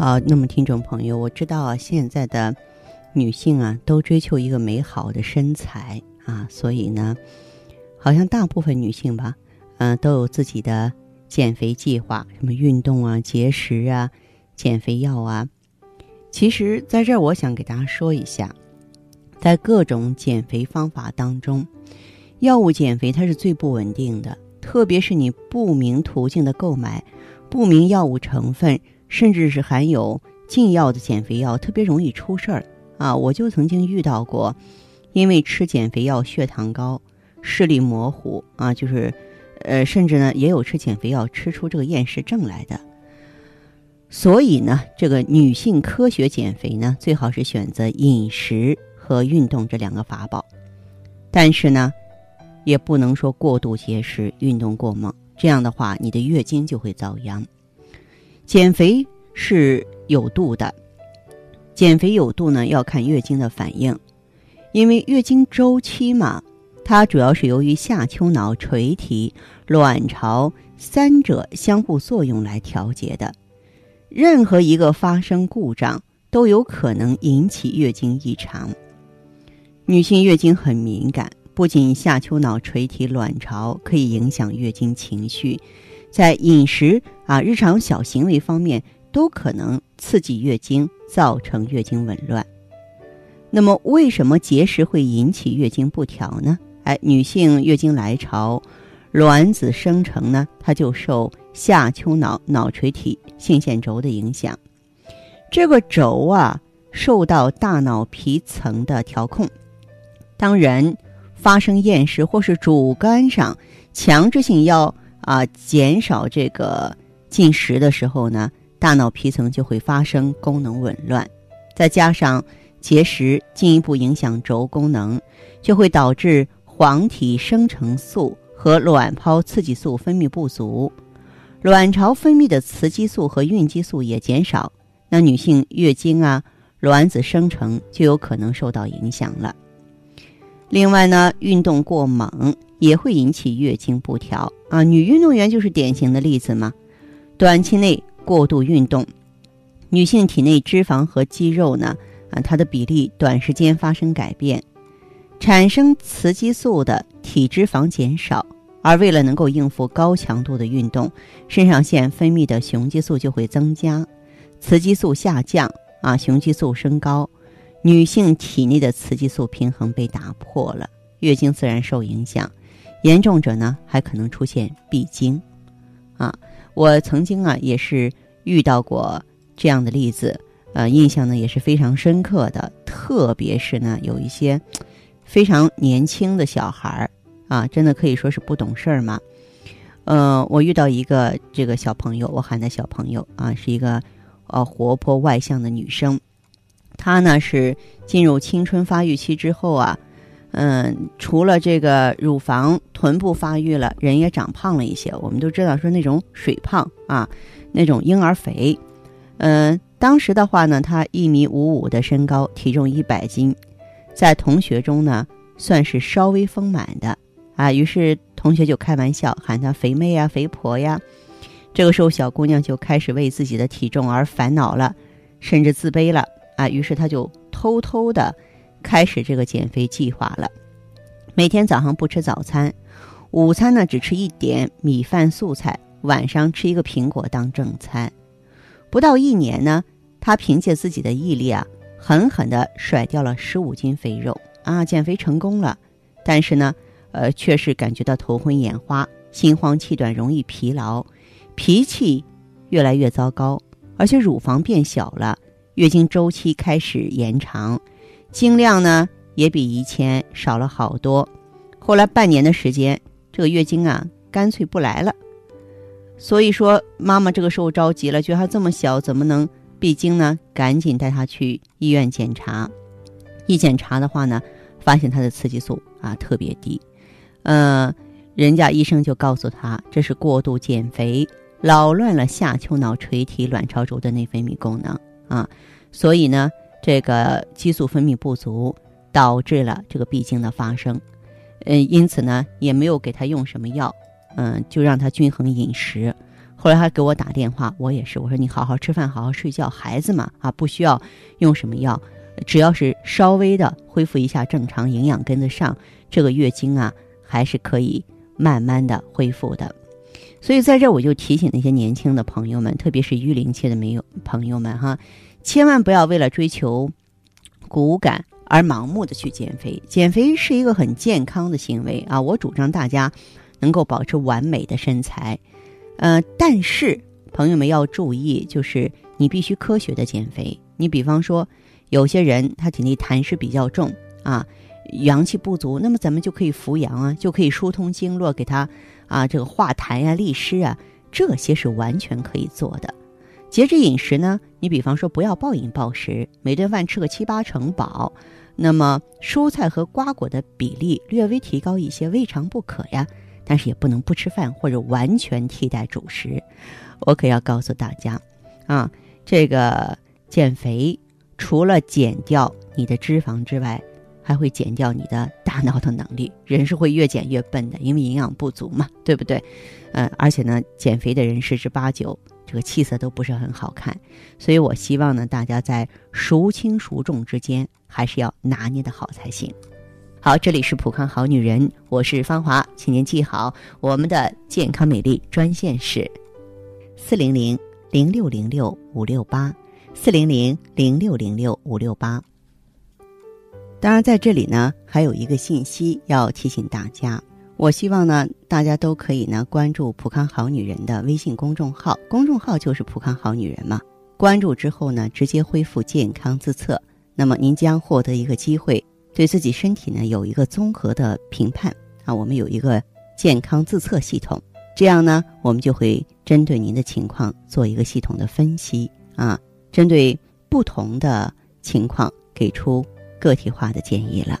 好，那么听众朋友，我知道啊，现在的女性啊，都追求一个美好的身材啊，所以呢，好像大部分女性吧，嗯，都有自己的减肥计划，什么运动啊、节食啊、减肥药啊。其实，在这儿我想给大家说一下，在各种减肥方法当中，药物减肥它是最不稳定的，特别是你不明途径的购买不明药物成分。甚至是含有禁药的减肥药，特别容易出事儿啊！我就曾经遇到过，因为吃减肥药血糖高、视力模糊啊，就是，呃，甚至呢也有吃减肥药吃出这个厌食症来的。所以呢，这个女性科学减肥呢，最好是选择饮食和运动这两个法宝，但是呢，也不能说过度节食、运动过猛，这样的话你的月经就会遭殃。减肥是有度的，减肥有度呢，要看月经的反应，因为月经周期嘛，它主要是由于下丘脑垂体、卵巢三者相互作用来调节的。任何一个发生故障，都有可能引起月经异常。女性月经很敏感，不仅下丘脑垂体、卵巢可以影响月经情绪。在饮食啊、日常小行为方面，都可能刺激月经，造成月经紊乱。那么，为什么节食会引起月经不调呢？哎，女性月经来潮，卵子生成呢，它就受下丘脑脑垂体性腺轴的影响。这个轴啊，受到大脑皮层的调控。当人发生厌食或是主观上强制性要。啊，减少这个进食的时候呢，大脑皮层就会发生功能紊乱，再加上节食进一步影响轴功能，就会导致黄体生成素和卵泡刺激素分泌不足，卵巢分泌的雌激素和孕激素也减少，那女性月经啊、卵子生成就有可能受到影响了。另外呢，运动过猛。也会引起月经不调啊，女运动员就是典型的例子嘛。短期内过度运动，女性体内脂肪和肌肉呢，啊，它的比例短时间发生改变，产生雌激素的体脂肪减少，而为了能够应付高强度的运动，肾上腺分泌的雄激素就会增加，雌激素下降啊，雄激素升高，女性体内的雌激素平衡被打破了，月经自然受影响。严重者呢，还可能出现闭经，啊，我曾经啊也是遇到过这样的例子，呃，印象呢也是非常深刻的。特别是呢，有一些 非常年轻的小孩儿，啊，真的可以说是不懂事儿嘛。呃，我遇到一个这个小朋友，我喊他小朋友啊，是一个呃活泼外向的女生，她呢是进入青春发育期之后啊。嗯，除了这个乳房、臀部发育了，人也长胖了一些。我们都知道说那种水胖啊，那种婴儿肥。嗯，当时的话呢，他一米五五的身高，体重一百斤，在同学中呢算是稍微丰满的啊。于是同学就开玩笑喊他“肥妹呀，肥婆呀”。这个时候，小姑娘就开始为自己的体重而烦恼了，甚至自卑了啊。于是她就偷偷的。开始这个减肥计划了，每天早上不吃早餐，午餐呢只吃一点米饭素菜，晚上吃一个苹果当正餐。不到一年呢，他凭借自己的毅力啊，狠狠地甩掉了十五斤肥肉啊，减肥成功了。但是呢，呃，却是感觉到头昏眼花、心慌气短、容易疲劳，脾气越来越糟糕，而且乳房变小了，月经周期开始延长。经量呢也比以前少了好多，后来半年的时间，这个月经啊干脆不来了。所以说妈妈这个时候着急了，觉得她这么小怎么能闭经呢，赶紧带他去医院检查。一检查的话呢，发现他的雌激素啊特别低，呃，人家医生就告诉他，这是过度减肥，扰乱了下丘脑垂体卵巢轴的内分泌功能啊，所以呢，这个激素分泌不足，导致了这个闭经的发生。嗯，因此呢，也没有给他用什么药，嗯，就让他均衡饮食。后来他给我打电话，我也是，我说你好好吃饭，好好睡觉，孩子嘛啊，不需要用什么药，只要是稍微的恢复一下正常，营养跟得上，这个月经啊还是可以慢慢的恢复的。所以在这我就提醒那些年轻的朋友们，特别是育龄期的没有朋友们哈，千万不要为了追求骨感。而盲目的去减肥，减肥是一个很健康的行为啊！我主张大家能够保持完美的身材，呃，但是朋友们要注意，就是你必须科学的减肥。你比方说，有些人他体内痰湿比较重啊，阳气不足，那么咱们就可以扶阳啊，就可以疏通经络，给他啊这个化痰呀、利湿啊，这些是完全可以做的。节制饮食呢，你比方说不要暴饮暴食，每顿饭吃个七八成饱。那么蔬菜和瓜果的比例略微提高一些，未尝不可呀。但是也不能不吃饭或者完全替代主食。我可要告诉大家，啊，这个减肥除了减掉你的脂肪之外，还会减掉你的大脑的能力。人是会越减越笨的，因为营养不足嘛，对不对？嗯，而且呢，减肥的人十之八九。这个气色都不是很好看，所以我希望呢，大家在孰轻孰重之间，还是要拿捏的好才行。好，这里是普康好女人，我是芳华，请您记好我们的健康美丽专线是四零零零六零六五六八四零零零六零六五六八。当然，在这里呢，还有一个信息要提醒大家。我希望呢，大家都可以呢关注“普康好女人”的微信公众号，公众号就是“普康好女人”嘛。关注之后呢，直接恢复健康自测，那么您将获得一个机会，对自己身体呢有一个综合的评判啊。我们有一个健康自测系统，这样呢，我们就会针对您的情况做一个系统的分析啊，针对不同的情况给出个体化的建议了。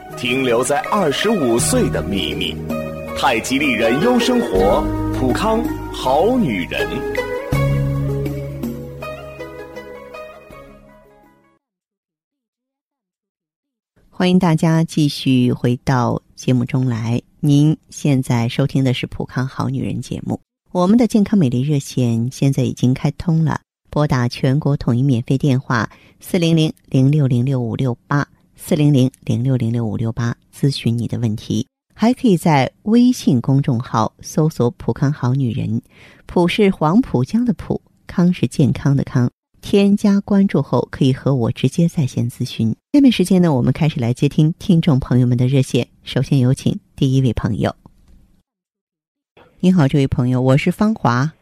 停留在二十五岁的秘密，太极丽人优生活，普康好女人。欢迎大家继续回到节目中来。您现在收听的是普康好女人节目，我们的健康美丽热线现在已经开通了，拨打全国统一免费电话四零零零六零六五六八。四零零零六零六五六八咨询你的问题，还可以在微信公众号搜索“浦康好女人”，浦是黄浦江的浦，康是健康的康。添加关注后，可以和我直接在线咨询。下面时间呢，我们开始来接听听众朋友们的热线。首先有请第一位朋友。您好，这位朋友，我是芳华，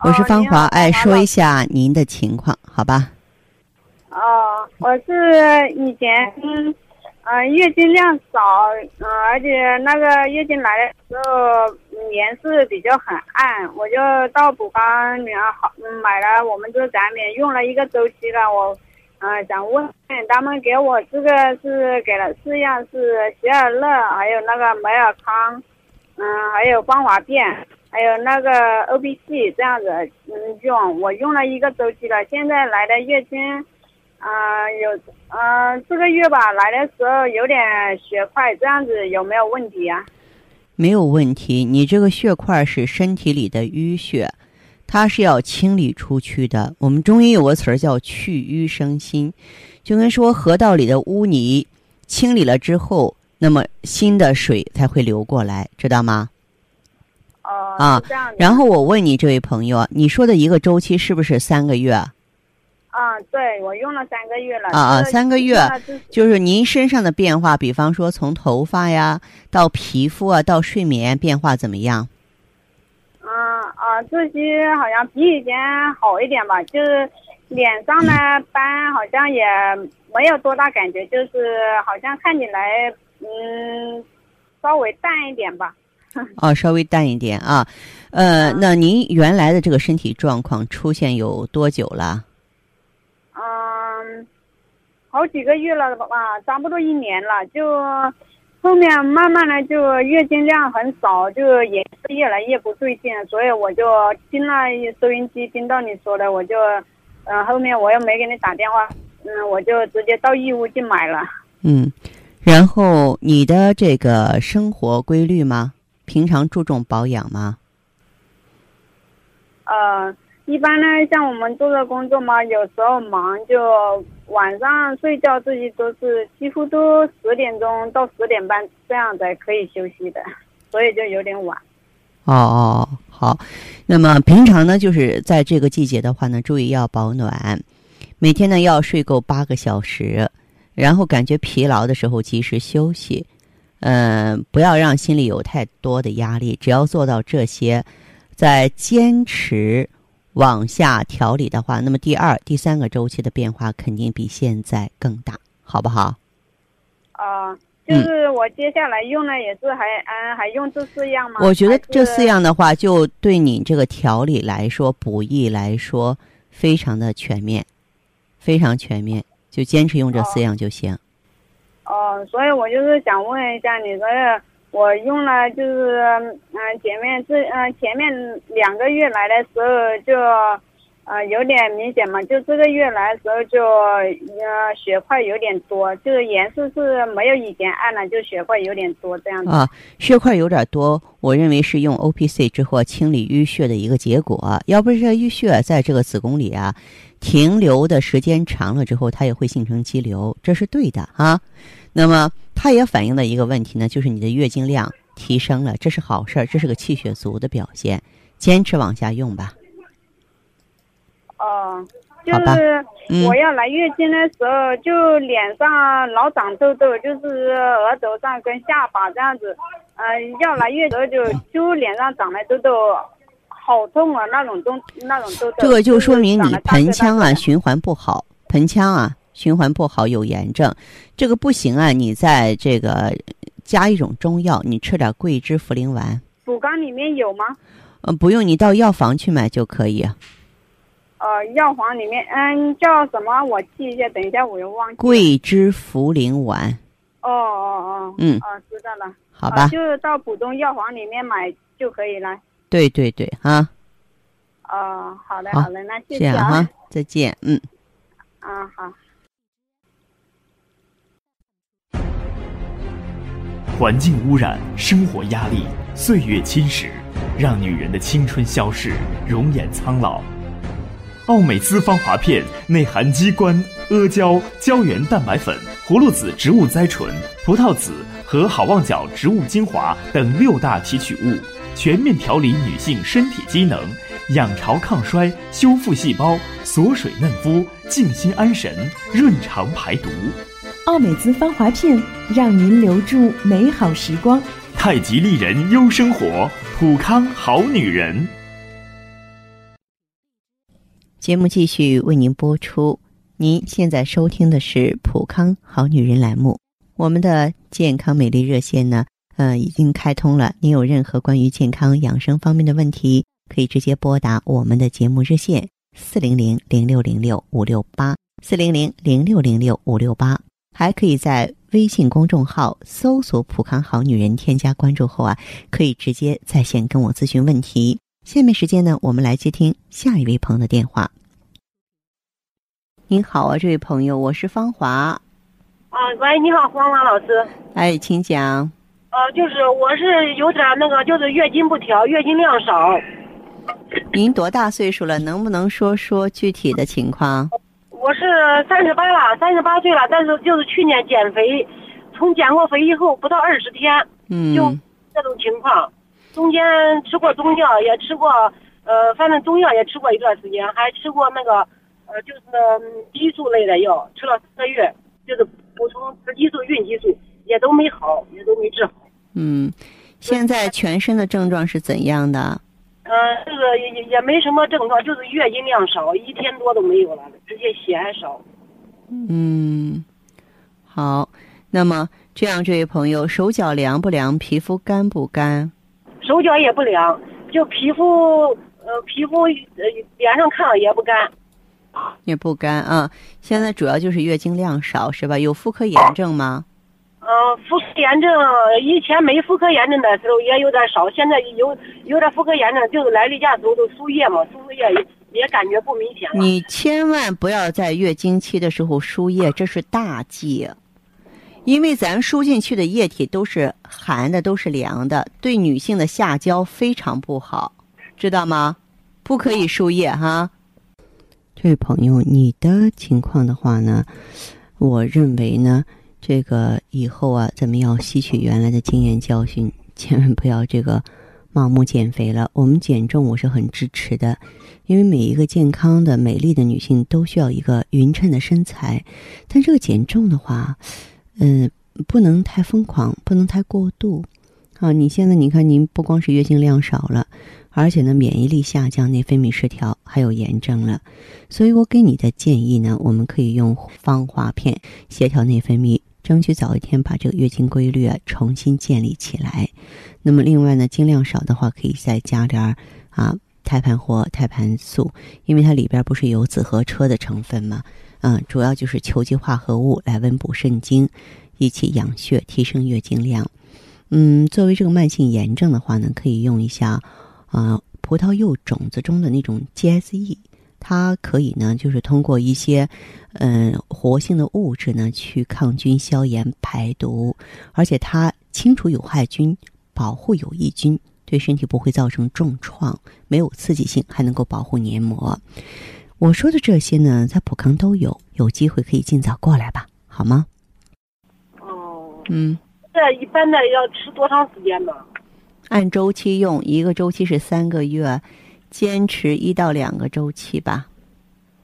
我是芳华，哎，说一下您的情况，好吧？哦，我是以前，嗯，月经量少，嗯，而且那个月经来的时候颜色比较很暗，我就到普康里面好买了我们这个产品，用了一个周期了。我，嗯，想问他们给我这个是给了四样，是喜尔乐，还有那个美尔康，嗯，还有芳华片，还有那个 O B C 这样子，嗯，用我用了一个周期了，现在来的月经。啊，有，嗯，这个月吧，来的时候有点血块，这样子有没有问题啊？没有问题，你这个血块是身体里的淤血，它是要清理出去的。我们中医有个词儿叫去瘀生新，就跟说河道里的污泥清理了之后，那么新的水才会流过来，知道吗？哦。哦，啊这样。然后我问你，这位朋友，你说的一个周期是不是三个月？啊，对我用了三个月了。啊啊三个月就是您身上的变化，比方说从头发呀到皮肤啊到睡眠变化怎么样？啊啊，这些好像比以前好一点吧，就是脸上的斑好像也没有多大感觉，就是好像看起来嗯稍微淡一点吧。哦，稍微淡一点啊。呃，那您原来的这个身体状况出现有多久了？嗯，好几个月了吧，差不多一年了，就后面慢慢的就月经量很少，就也是越来越不对劲，所以我就听了收音机，听到你说的，我就，嗯、后面我又没给你打电话，嗯，我就直接到义乌去买了。嗯，然后你的这个生活规律吗？平常注重保养吗？呃，一般呢，像我们做的工作嘛，有时候忙就晚上睡觉，自己都是几乎都十点钟到十点半这样才可以休息的，所以就有点晚。哦哦，好。那么平常呢，就是在这个季节的话呢，注意要保暖，每天呢要睡够八个小时，然后感觉疲劳的时候及时休息。嗯、不要让心里有太多的压力，只要做到这些，再坚持往下调理的话，那么第二、第三个周期的变化肯定比现在更大，好不好？啊、就是我接下来用的也是还嗯还用这四样吗？我觉得这四样的话，就对你这个调理来说、补益来说，非常的全面，非常全面，就坚持用这四样就行。哦，所以我就是想问一下，你说我用了就是嗯、前面这嗯、前面两个月来的时候就呃有点明显嘛，就这个月来的时候就呃血块有点多，就是颜色是没有以前暗了，就血块有点多这样子。啊，血块有点多，我认为是用 O P C 之后清理淤血的一个结果。要不是淤血在这个子宫里啊停留的时间长了之后，它也会形成肌瘤，这是对的啊。那么它也反映了一个问题呢，就是你的月经量提升了，这是好事儿，这是个气血足的表现。坚持往下用吧。哦，就是嗯我要来月经的时候，就脸上老长痘痘，就是额头上跟下巴这样子。呃，要来月的时候就就脸上长了痘痘，好痛啊，那种痘那种痘痘。这个就说明你盆腔啊循环不好，盆腔啊循环不好有炎症，这个不行啊，你在这个加一种中药，你吃点桂枝茯苓丸，补肝里面有吗？呃，不用你到药房去买就可以。呃，药房里面，嗯，叫什么？我记一下，等一下我又忘记了。桂枝茯苓丸，哦哦哦。嗯哦，知道了。好吧？啊就到普通药房里面买就可以了。对对对，啊，哦，好的好好的，那谢这谢啊。再见，嗯。啊，好。环境污染、生活压力、岁月侵蚀，让女人的青春消逝，容颜苍老。奥美姿芳华片内含鸡冠、阿胶、胶原蛋白粉、葫芦籽植物甾醇、葡萄籽和好望角植物精华等六大提取物，全面调理女性身体机能，养巢抗衰，修复细胞，锁水嫩肤，静心安神，润肠排毒。奥美姿芳华片，让您留住美好时光。太极丽人优生活，普康好女人。节目继续为您播出。您现在收听的是《普康好女人》栏目，我们的健康美丽热线呢，呃，已经开通了。您有任何关于健康养生方面的问题，可以直接拨打我们的节目热线四零零零六零六五六八四零零零六零六五六八，还可以在微信公众号搜索“普康好女人”，添加关注后啊，可以直接在线跟我咨询问题。下面时间呢，我们来接听下一位朋友的电话。您好啊，这位朋友，我是芳华。啊，喂，你好，芳华老师。哎，请讲。呃，就是我是有点那个，就是月经不调，月经量少。您多大岁数了？能不能说说具体的情况？我是三十八了，三十八岁了，但是就是去年减肥，从减过肥以后不到二十天，嗯，就这种情况。中间吃过中药，也吃过，呃，反正中药也吃过一段时间，还吃过那个，呃，就是嗯激素类的药，吃了四个月，就是补充雌激素、孕激素，也都没好，也都没治好。嗯，现在全身的症状是怎样的？呃，这个也也也没什么症状，就是月经量少，一天多都没有了，直接血还少。嗯，好，那么这样，这位朋友手脚凉不凉？皮肤干不干？手脚也不凉，就皮肤呃皮肤呃脸上看了也不干。也不干啊，现在主要就是月经量少是吧？有妇科炎症吗？嗯、妇科炎症以前没妇科炎症的时候也有点少，现在有有点妇科炎症，就是来例假时候都输液嘛，输输液也也感觉不明显。你千万不要在月经期的时候输液，这是大忌。因为咱输进去的液体都是寒的，都是凉的，对女性的下焦非常不好，知道吗？不可以输液哈。这位朋友，你的情况的话呢，我认为呢，这个以后啊，咱们要吸取原来的经验教训，千万不要这个盲目减肥了。我们减重我是很支持的，因为每一个健康的、美丽的女性都需要一个匀称的身材，但这个减重的话，嗯、不能太疯狂，不能太过度。啊，你现在你看，您不光是月经量少了，而且呢，免疫力下降、内分泌失调，还有炎症了。所以我给你的建议呢，我们可以用芳华片协调内分泌，争取早一天把这个月经规律啊重新建立起来。那么另外呢，经量少的话，可以再加点儿啊胎盘或胎盘素，因为它里边不是有紫河车的成分吗？嗯，主要就是球基化合物来温补肾精，一起养血，提升月经量。嗯，作为这个慢性炎症的话呢，可以用一下啊、葡萄柚种子中的那种 GSE，它可以呢，就是通过一些嗯、活性的物质呢，去抗菌、消炎、排毒，而且它清除有害菌，保护有益菌，对身体不会造成重创，没有刺激性，还能够保护黏膜。我说的这些呢，在普康都有，有机会可以尽早过来吧，好吗？哦，嗯。这一般的要吃多长时间呢？按周期用，一个周期是三个月，坚持一到两个周期吧，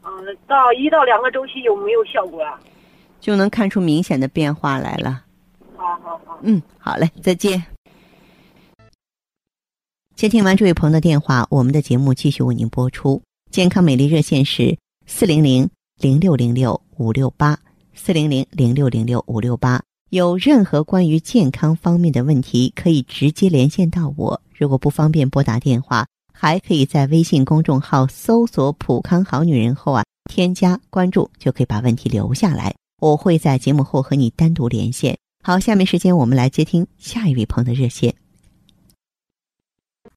嗯，到一到两个周期有没有效果啊？就能看出明显的变化来了。好好好。嗯，好嘞，再见。接听完这位朋友的电话，我们的节目继续为您播出。健康美丽热线是四零零零六零六五六八四零零零六零六五六八。有任何关于健康方面的问题，可以直接连线到我。如果不方便拨打电话，还可以在微信公众号搜索“普康好女人”后啊，添加关注，就可以把问题留下来。我会在节目后和你单独连线。好，下面时间我们来接听下一位朋友的热线。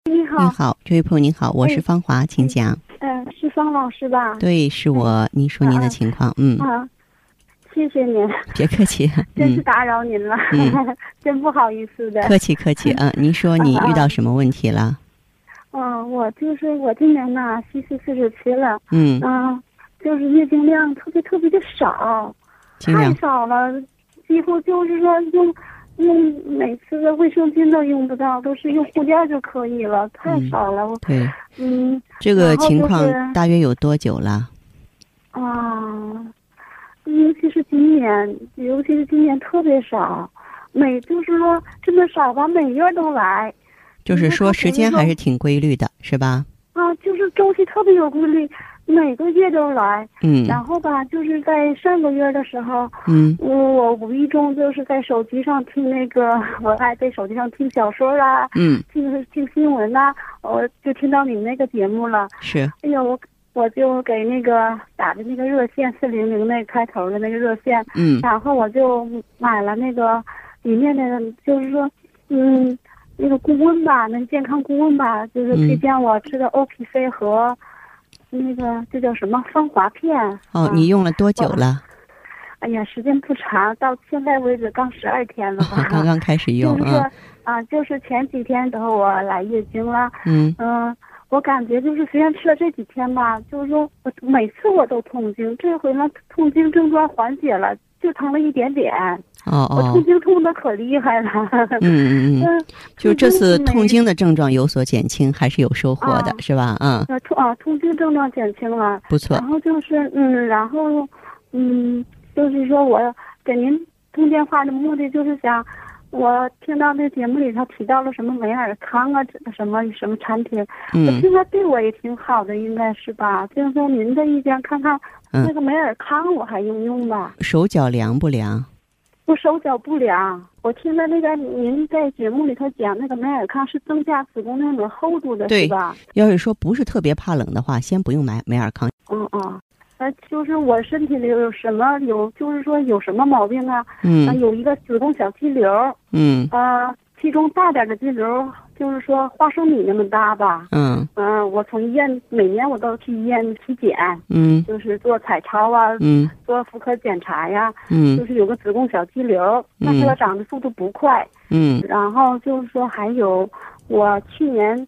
你好，你好，这位朋友您好，我是哎芳华，请讲。嗯、是方老师吧？对，是我，您说您的情况，嗯，啊，谢谢您，别客气，嗯，真是打扰您了，嗯 真不好意思的。客气客气，嗯，您说你遇到什么问题了？嗯、我就是我今年呢，虚岁四十七了，嗯，嗯、就是月经量特别特别的少，太，少了，几乎就是说用用每次的卫生巾都用不到，都是用护垫就可以了，太嗯少了。我对，嗯这个情况是大约有多久了？啊，尤其是今年，尤其是今年特别少，每就是说这么少吧，每月都来就是说时间还是挺规律的，是吧？啊，就是周期特别有规律，每个月都来。嗯然后吧，就是在上个月的时候，嗯我我无意中就是在手机上听那个，我爱在手机上听小说啊，嗯，听听新闻呐、我就听到你那个节目了。是，哎呀，我我就给那个打的那个热线四零零那开头的那个热线，嗯然后我就买了那个里面的，就是说，嗯，那个顾问吧，那健康顾问吧，就是嗯推荐我吃的 O P C 和那个这叫什么芳华片。哦，啊你用了多久了？哎呀，时间不长，到现在为止刚十二天了吧。刚刚开始用 就是啊，啊，就是前几天等我来月经了，嗯嗯，我感觉就是虽然吃了这几天吧，就是说我每次我都痛经，这回呢痛经症状缓解了，就疼了一点点。哦哦我痛，经痛的可厉害了。嗯嗯嗯，嗯，就这次痛经的的症状有所减轻，还是有收获的，啊是吧？嗯，啊痛啊痛经症状减轻了，不错然。后就是嗯，然后嗯，就是说我给您通电话的目的就是想。我听到那节目里头提到了什么美尔康啊，什么什么产品，我嗯听着对我也挺好的，应该是吧？就是说您的意见，看看嗯那个美尔康我还用用吧？手脚凉不凉？我手脚不凉，我听了那个您在节目里头讲那个美尔康是增加子宫内膜厚度的，是吧？要是说不是特别怕冷的话，先不用买美尔康。嗯嗯，呃，就是我身体里有什么有，就是说有什么毛病啊？啊，嗯有一个子宫小肌瘤，嗯啊，其中大点的肌瘤就是说花生米那么大吧。嗯嗯、我从医院每年我都去医院体检，嗯就是做彩超啊，嗯做妇科检查呀，嗯就嗯是有个子宫小肌瘤，但是它长的速度不快。嗯然后就是说还有，我去年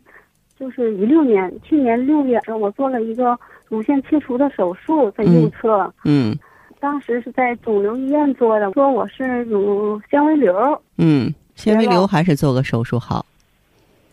就是一六年，去年六月我做了一个乳腺切除的手术，在右侧，嗯当时是在肿瘤医院做的，说我是乳纤维瘤。嗯，纤维瘤还是做个手术好。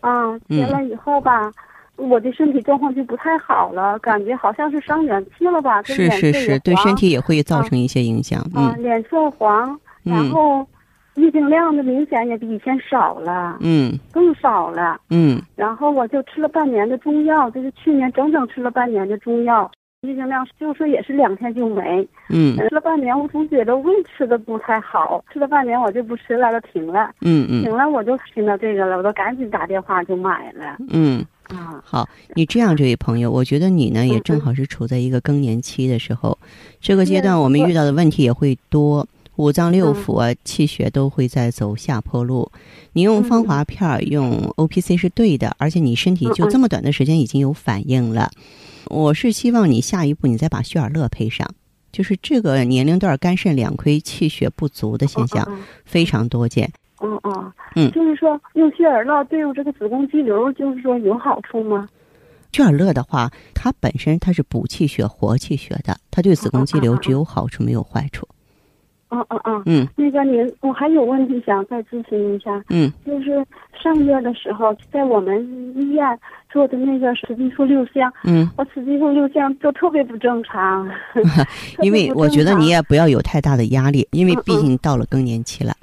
啊，结了以后吧，我的身体状况就不太好了，感觉好像是伤元气了吧，这是是是，对身体也会造啊成一些影响。啊，嗯脸色黄，然嗯后月经量的明显也比以前少了，嗯更少了。嗯然后我就吃了半年的中药，就是去年整整吃了半年的中药，月经量就说也是两天就没。嗯吃了半年，我总觉得胃吃的不太好，吃了半年我就不吃了，就停了。嗯嗯停了我就听到这个了，我都赶紧打电话就买了。嗯。啊，好，你这样，这位朋友，我觉得你呢也嗯正好是处在一个更年期的时候，这个阶段我们遇到的问题也会多，五脏六嗯腑啊、气血都会在走下坡路。你用芳华片儿、用 O P C 是对的，而且你身体就这么短的时间已经有反应了。我是希望你下一步你再把血尔乐配上，就是这个年龄段肝肾两亏、气血不足的现象嗯非常多见。嗯嗯，嗯就是说用血尔乐对我这个子宫肌瘤，就是说有好处吗？血尔乐的话，它本身它是补气血、活气血的，它对子宫肌瘤只有好处没有坏处。嗯嗯嗯，嗯。那个您，我还有问题想再咨询一下，嗯。就是上月的时候，在我们医院做的那个雌激素六项，嗯，我雌激素六项就特别不正常。因为我觉得你也不要有太大的压力，因为嗯毕竟到了更年期了。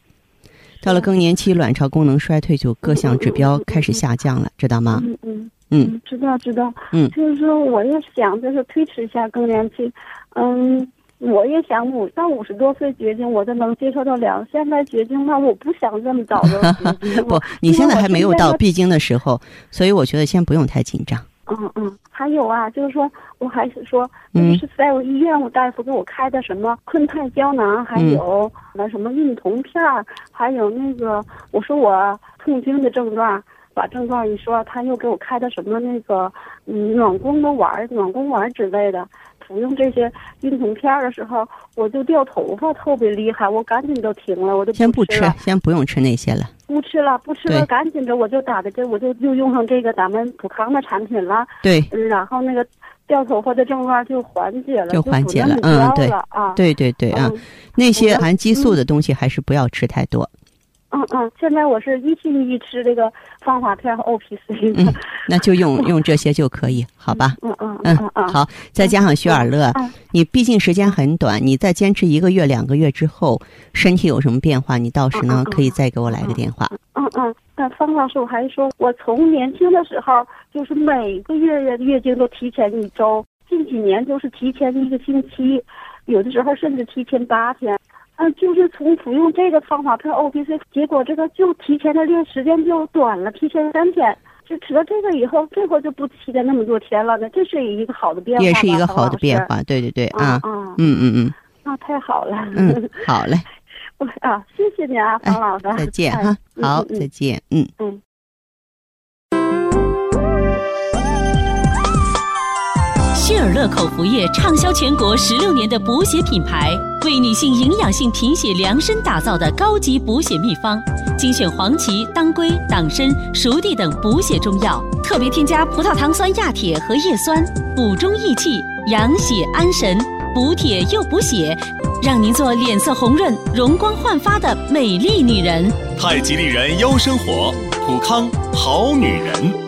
到了更年期，卵巢功能衰退，就各项指标开始下降了，知道吗？嗯。嗯。嗯，知道知道。嗯。就是说我也想就是推迟一下更年期，嗯。我也想五到五十多岁绝经，我都能接受得了。现在绝经吧，我不想这么早的 绝经。不，你现在还没有到闭。经的时候，所以我觉得先不用太紧张。嗯嗯，还有啊，就是说，我还是说，嗯就是在我医院，我大夫给我开的什么坤泰胶囊，还嗯有那什么孕酮片儿，还有那个，我说我痛经的症状，把症状一说，他又给我开的什么那个嗯暖宫的丸儿、暖宫丸儿之类的。服用这些孕酮片儿的时候，我就掉头发特别厉害，我赶紧就停了，我就先不吃先不用吃那些了。不吃了，不吃了，赶紧着我就打的这，我就就用上这个咱们普康的产品了。对嗯，然后那个掉头发的症状就缓解了，就缓解了嗯对啊。对对对啊，嗯那些含激素的东西还是不要吃太多。嗯嗯嗯，现在我是一心一意吃这个芳华片和 O P C。嗯，那就用 用这些就可以，好吧？嗯嗯嗯嗯，嗯，好，再加上雪尔乐，嗯你毕竟时间很短，你再坚持一个月、两个月之后，身体有什么变化，你到时呢可以再给我来个电话。嗯嗯，那方老师，我还说，我从年轻的时候就是每个月月月经都提前一周，近几年就是提前一个星期，有的时候甚至提前八天。嗯，就是从服用这个方法配 O P C，结果这个就提前的这个时间就短了，提前三天。就吃了这个以后，这会儿就不期待那么多天了呢，这是一个好的变化，也是一个好的变。化，对对对啊，嗯嗯，嗯那太好了。嗯，好嘞，我啊，谢谢你啊，哎方老师。再见哎哈，好，再见，嗯。嗯。希尔乐口服液畅销全国十六年的补血品牌，为女性营养性贫血量身打造的高级补血秘方，精选黄芪、当归、党参、熟地等补血中药，特别添加葡萄糖酸亚铁和叶酸，补中益气、养血安神，补铁又补血，让您做脸色红润、容光焕发的美丽女人。太极丽人优生活，普康好女人。